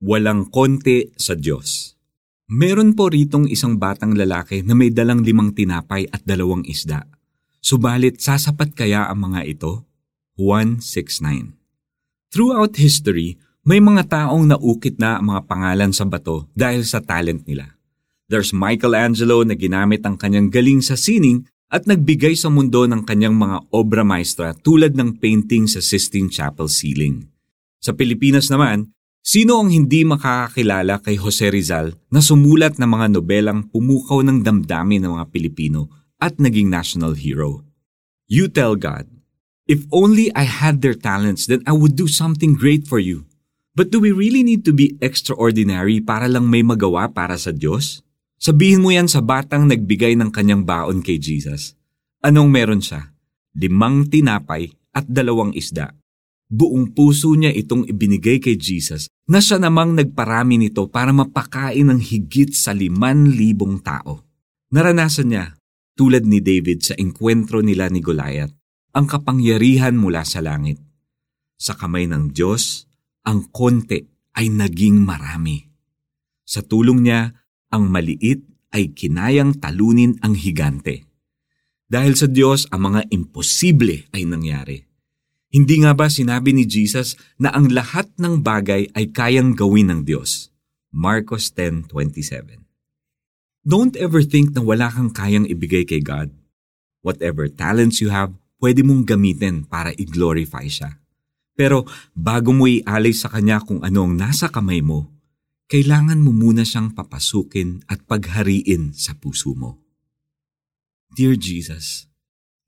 Walang konti sa Diyos. Meron po ritong isang batang lalaki na may dalang limang tinapay at dalawang isda. Subalit sasapat kaya ang mga ito? 169 Throughout history, may mga taong naukit na ang mga pangalan sa bato dahil sa talent nila. There's Michelangelo na ginamit ang kanyang galing sa sining at nagbigay sa mundo ng kanyang mga obra maestra tulad ng painting sa Sistine Chapel ceiling. Sa Pilipinas naman, Sino ang hindi makakakilala kay Jose Rizal na sumulat ng mga nobelang pumukaw ng damdamin ng mga Pilipino at naging national hero? You tell God, If only I had their talents, then I would do something great for you. But do we really need to be extraordinary para lang may magawa para sa Diyos? Sabihin mo yan sa batang nagbigay ng kanyang baon kay Jesus. Anong meron siya? Limang tinapay at dalawang isda. Buong puso niya itong ibinigay kay Jesus na siya namang nagparami nito para mapakain ng higit sa liman libong tao. Naranasan niya, tulad ni David sa engkwentro nila ni Goliath, ang kapangyarihan mula sa langit. Sa kamay ng Diyos, ang konti ay naging marami. Sa tulong niya, ang maliit ay kinayang talunin ang higante. Dahil sa Diyos, ang mga imposible ay nangyari. Hindi nga ba sinabi ni Jesus na ang lahat ng bagay ay kayang gawin ng Diyos? Marcos 10.27 Don't ever think na wala kang kayang ibigay kay God. Whatever talents you have, pwede mong gamitin para i-glorify siya. Pero bago mo ialay sa Kanya kung ano ang nasa kamay mo, kailangan mo muna siyang papasukin at paghariin sa puso mo. Dear Jesus,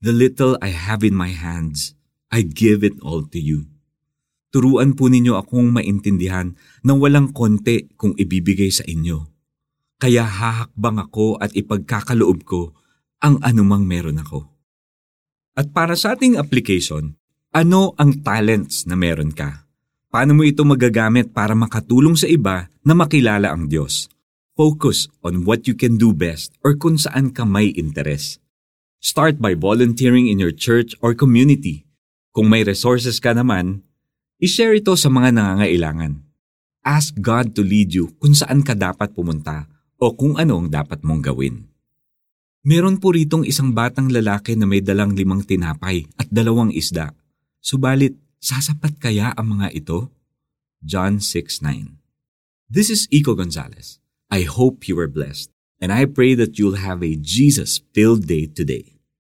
the little I have in my hands – I give it all to you. Turuan po ninyo akong maintindihan na walang konti kung ibibigay sa inyo. Kaya hahakbang ako at ipagkakaloob ko ang anumang meron ako. At para sa ating application, ano ang talents na meron ka? Paano mo ito magagamit para makatulong sa iba na makilala ang Diyos? Focus on what you can do best or kung saan ka may interes. Start by volunteering in your church or community kung may resources ka naman, ishare ito sa mga nangangailangan. Ask God to lead you kung saan ka dapat pumunta o kung ano ang dapat mong gawin. Meron po ritong isang batang lalaki na may dalang limang tinapay at dalawang isda. Subalit, sasapat kaya ang mga ito? John 6.9 This is Iko Gonzalez. I hope you were blessed, and I pray that you'll have a Jesus-filled day today.